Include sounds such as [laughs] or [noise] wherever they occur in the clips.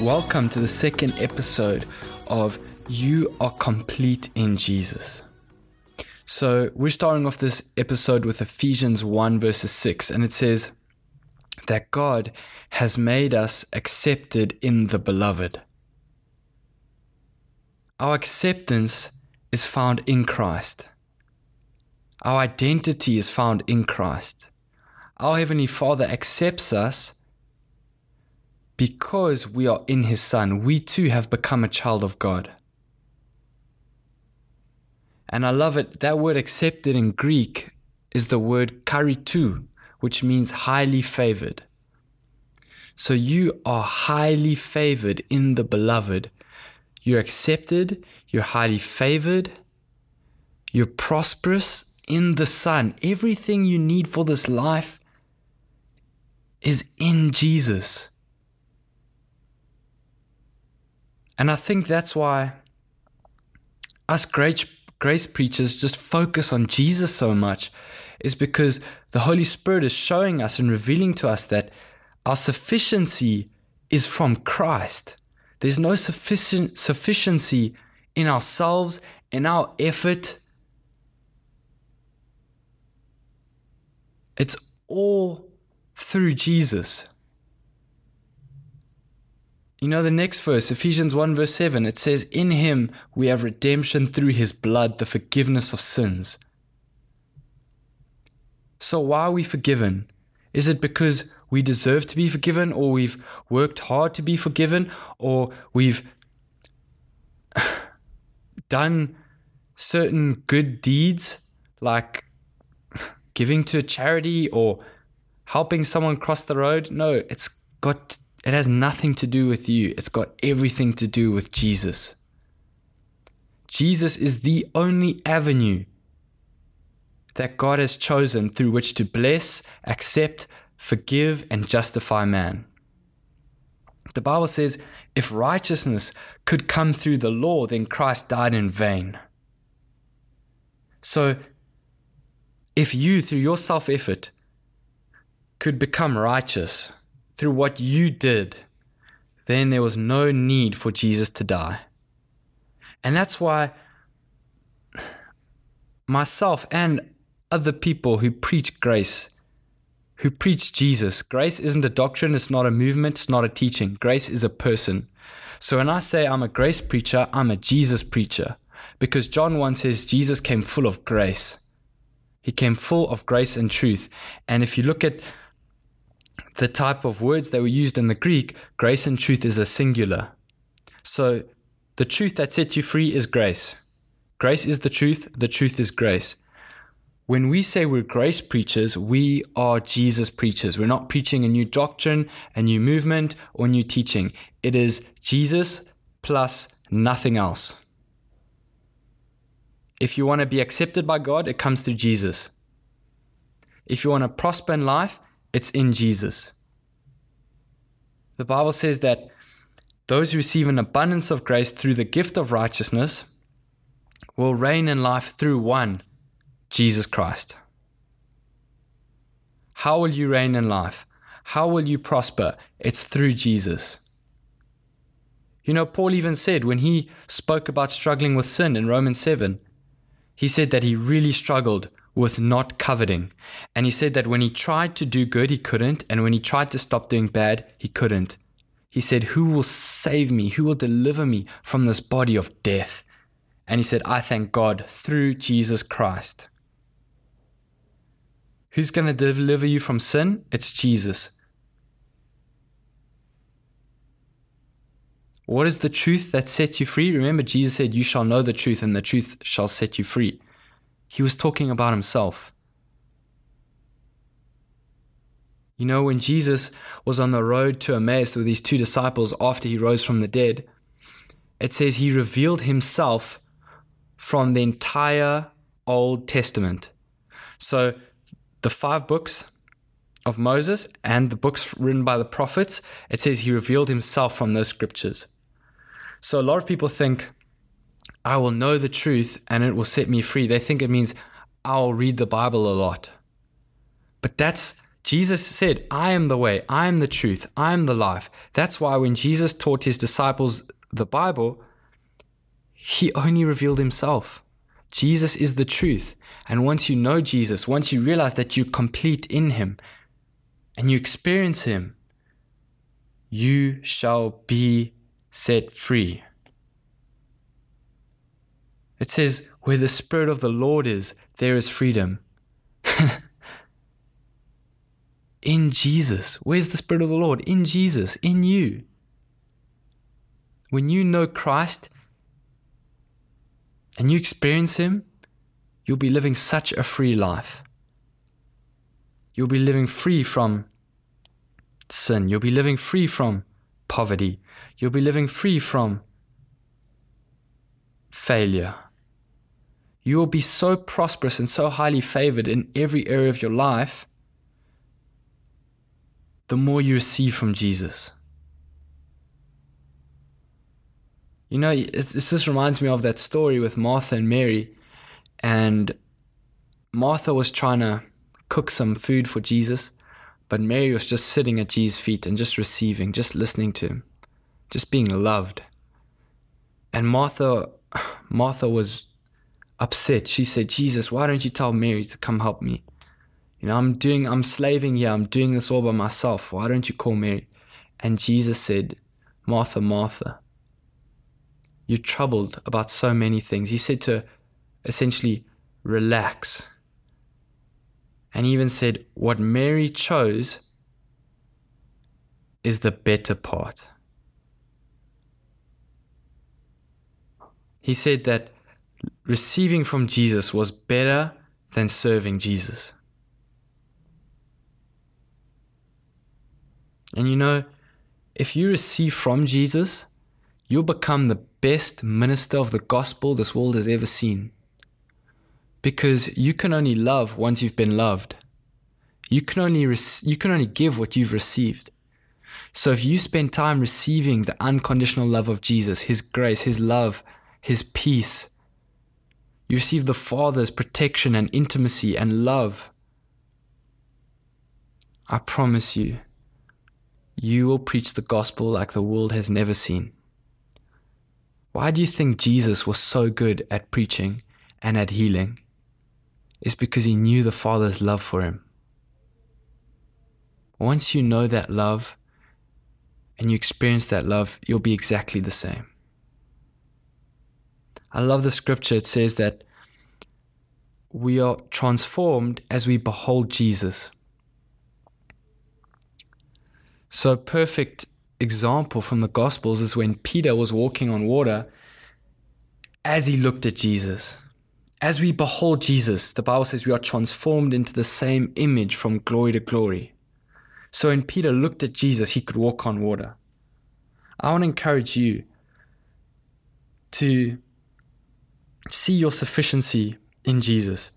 Welcome to the second episode of You Are Complete in Jesus. So, we're starting off this episode with Ephesians 1, verses 6, and it says that God has made us accepted in the beloved. Our acceptance is found in Christ, our identity is found in Christ. Our Heavenly Father accepts us because we are in his Son, we too have become a child of God. And I love it. That word accepted in Greek is the word charitou, which means highly favored. So you are highly favored in the beloved. You're accepted, you're highly favored, you're prosperous in the Son. Everything you need for this life is in Jesus. And I think that's why us grace, grace preachers just focus on Jesus so much, is because the Holy Spirit is showing us and revealing to us that our sufficiency is from Christ. There's no sufficient sufficiency in ourselves, in our effort. It's all through Jesus. You know, the next verse, Ephesians 1, verse 7, it says, In him we have redemption through his blood, the forgiveness of sins. So, why are we forgiven? Is it because we deserve to be forgiven, or we've worked hard to be forgiven, or we've [sighs] done certain good deeds like giving to a charity or helping someone cross the road? No, it's got it has nothing to do with you, it's got everything to do with Jesus. Jesus is the only avenue that God has chosen through which to bless, accept, forgive, and justify man. The Bible says if righteousness could come through the law, then Christ died in vain. So, if you, through your self effort, could become righteous, through what you did, then there was no need for Jesus to die. And that's why myself and other people who preach grace, who preach Jesus, grace isn't a doctrine, it's not a movement, it's not a teaching. Grace is a person. So when I say I'm a grace preacher, I'm a Jesus preacher. Because John 1 says Jesus came full of grace. He came full of grace and truth. And if you look at the type of words that were used in the Greek, grace and truth is a singular. So the truth that sets you free is grace. Grace is the truth, the truth is grace. When we say we're grace preachers, we are Jesus preachers. We're not preaching a new doctrine, a new movement, or new teaching. It is Jesus plus nothing else. If you want to be accepted by God, it comes through Jesus. If you want to prosper in life, it's in Jesus. The Bible says that those who receive an abundance of grace through the gift of righteousness will reign in life through one, Jesus Christ. How will you reign in life? How will you prosper? It's through Jesus. You know, Paul even said when he spoke about struggling with sin in Romans 7, he said that he really struggled with not coveting. And he said that when he tried to do good, he couldn't. And when he tried to stop doing bad, he couldn't. He said, Who will save me? Who will deliver me from this body of death? And he said, I thank God through Jesus Christ. Who's going to deliver you from sin? It's Jesus. What is the truth that sets you free? Remember, Jesus said, You shall know the truth, and the truth shall set you free. He was talking about himself. You know, when Jesus was on the road to Emmaus with his two disciples after he rose from the dead, it says he revealed himself from the entire Old Testament. So the five books of Moses and the books written by the prophets, it says he revealed himself from those scriptures. So a lot of people think, I will know the truth and it will set me free. They think it means I'll read the Bible a lot. But that's Jesus said, I am the way, I am the truth, I am the life. That's why when Jesus taught his disciples the Bible, he only revealed himself. Jesus is the truth. And once you know Jesus, once you realize that you're complete in him and you experience him, you shall be set free. It says, Where the Spirit of the Lord is, there is freedom. [laughs] in Jesus. Where's the Spirit of the Lord? In Jesus, in you. When you know Christ and you experience Him, you'll be living such a free life. You'll be living free from sin. You'll be living free from poverty. You'll be living free from failure. You will be so prosperous and so highly favored in every area of your life the more you receive from Jesus. You know, this reminds me of that story with Martha and Mary. And Martha was trying to cook some food for Jesus, but Mary was just sitting at Jesus' feet and just receiving, just listening to him, just being loved. And Martha, [sighs] Martha was upset. She said, Jesus, why don't you tell Mary to come help me? You know, I'm doing, I'm slaving here. I'm doing this all by myself. Why don't you call Mary? And Jesus said, Martha, Martha, you're troubled about so many things. He said to essentially relax. And he even said, what Mary chose is the better part. He said that receiving from Jesus was better than serving Jesus. And you know, if you receive from Jesus, you'll become the best minister of the gospel this world has ever seen. Because you can only love once you've been loved. You can only you can only give what you've received. So if you spend time receiving the unconditional love of Jesus, his grace, his love, his peace, you receive the Father's protection and intimacy and love. I promise you, you will preach the gospel like the world has never seen. Why do you think Jesus was so good at preaching and at healing? It's because he knew the Father's love for him. Once you know that love and you experience that love, you'll be exactly the same. I love the scripture. It says that we are transformed as we behold Jesus. So, perfect example from the Gospels is when Peter was walking on water as he looked at Jesus. As we behold Jesus, the Bible says we are transformed into the same image from glory to glory. So, when Peter looked at Jesus, he could walk on water. I want to encourage you to see your sufficiency in Jesus.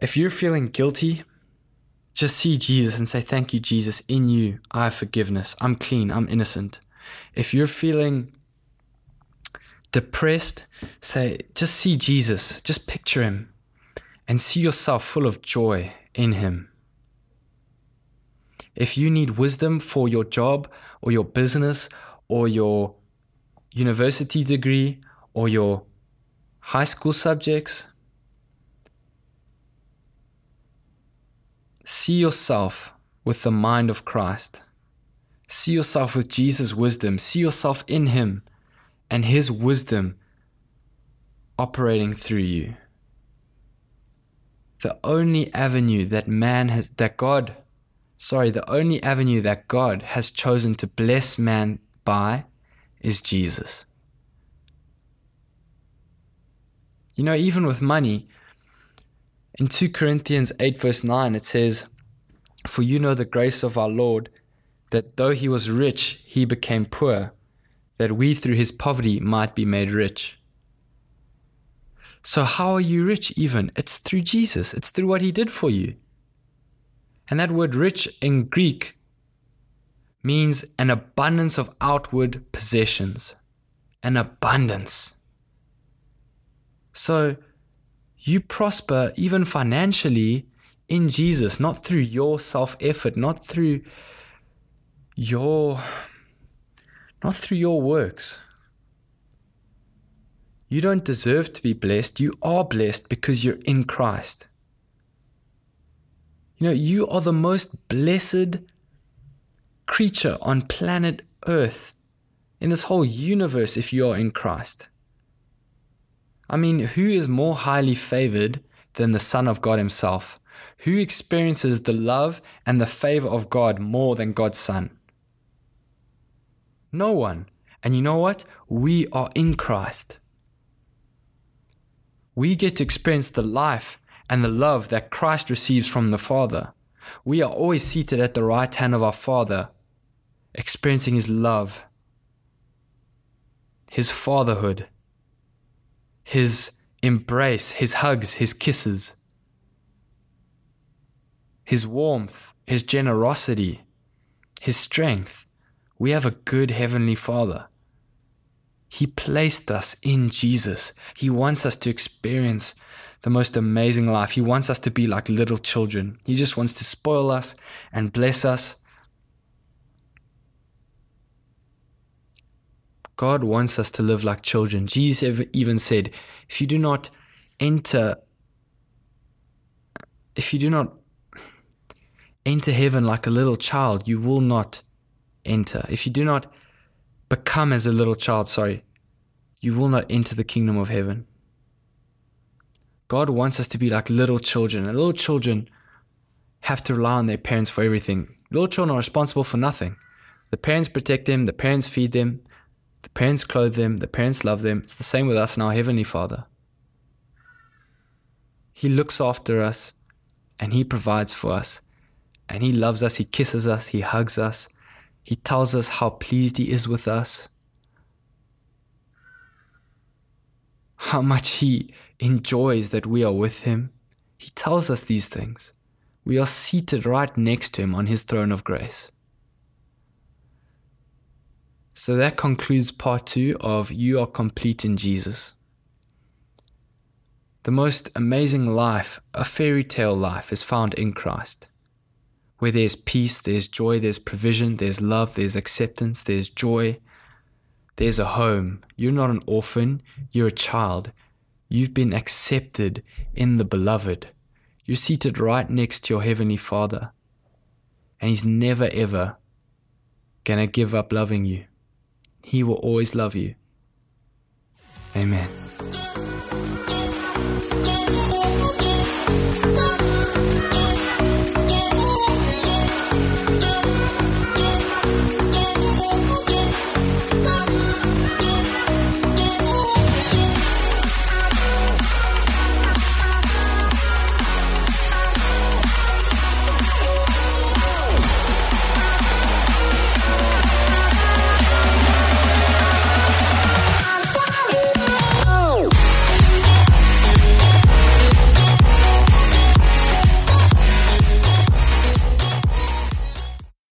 If you're feeling guilty just see Jesus and say, Thank you, Jesus. In you, I have forgiveness. I'm clean. I'm innocent. If you're feeling depressed, say, Just see Jesus. Just picture him and see yourself full of joy in him. If you need wisdom for your job or your business or your university degree or your high school subjects, see yourself with the mind of Christ. See yourself with Jesus' wisdom. See yourself in Him and His wisdom operating through you. The only avenue that man has, that God, sorry, the only avenue that God has chosen to bless man by is Jesus. You know, even with money, in 2 Corinthians 8, verse 9, it says, For you know the grace of our Lord, that though he was rich, he became poor, that we through his poverty might be made rich. So, how are you rich even? It's through Jesus, it's through what he did for you. And that word rich in Greek means an abundance of outward possessions. An abundance. So, you prosper even financially in Jesus, not through your self effort, not through your not through your works. You don't deserve to be blessed. You are blessed because you're in Christ. You know, you are the most blessed creature on planet Earth in this whole universe if you are in Christ. I mean, who is more highly favored than the Son of God Himself? Who experiences the love and the favor of God more than God's Son? No one. And you know what? We are in Christ. We get to experience the life and the love that Christ receives from the Father. We are always seated at the right hand of our Father, experiencing His love, His fatherhood, His embrace, His hugs, His kisses, His warmth, His generosity, His strength. We have a good Heavenly Father. He placed us in Jesus. He wants us to experience the most amazing life. He wants us to be like little children. He just wants to spoil us and bless us. God wants us to live like children. Jesus even said, if you do not enter, if you do not enter heaven like a little child, you will not enter. If you do not become as a little child, sorry, you will not enter the kingdom of heaven. God wants us to be like little children. And little children have to rely on their parents for everything. Little children are responsible for nothing. The parents protect them, the parents feed them, the parents clothe them, the parents love them. It's the same with us and our Heavenly Father. He looks after us and He provides for us. And He loves us, He kisses us, He hugs us, he tells us how pleased He is with us, how much He enjoys that we are with Him. He tells us these things. We are seated right next to Him on His throne of grace. So that concludes part two of You Are Complete in Jesus. The most amazing life, a fairy tale life, is found in Christ where there's peace, there's joy, there's provision, there's love, there's acceptance, there's joy, there's a home. You're not an orphan, you're a child. You've been accepted in the beloved. You're seated right next to your Heavenly Father. And He's never ever gonna give up loving you. He will always love you. Amen.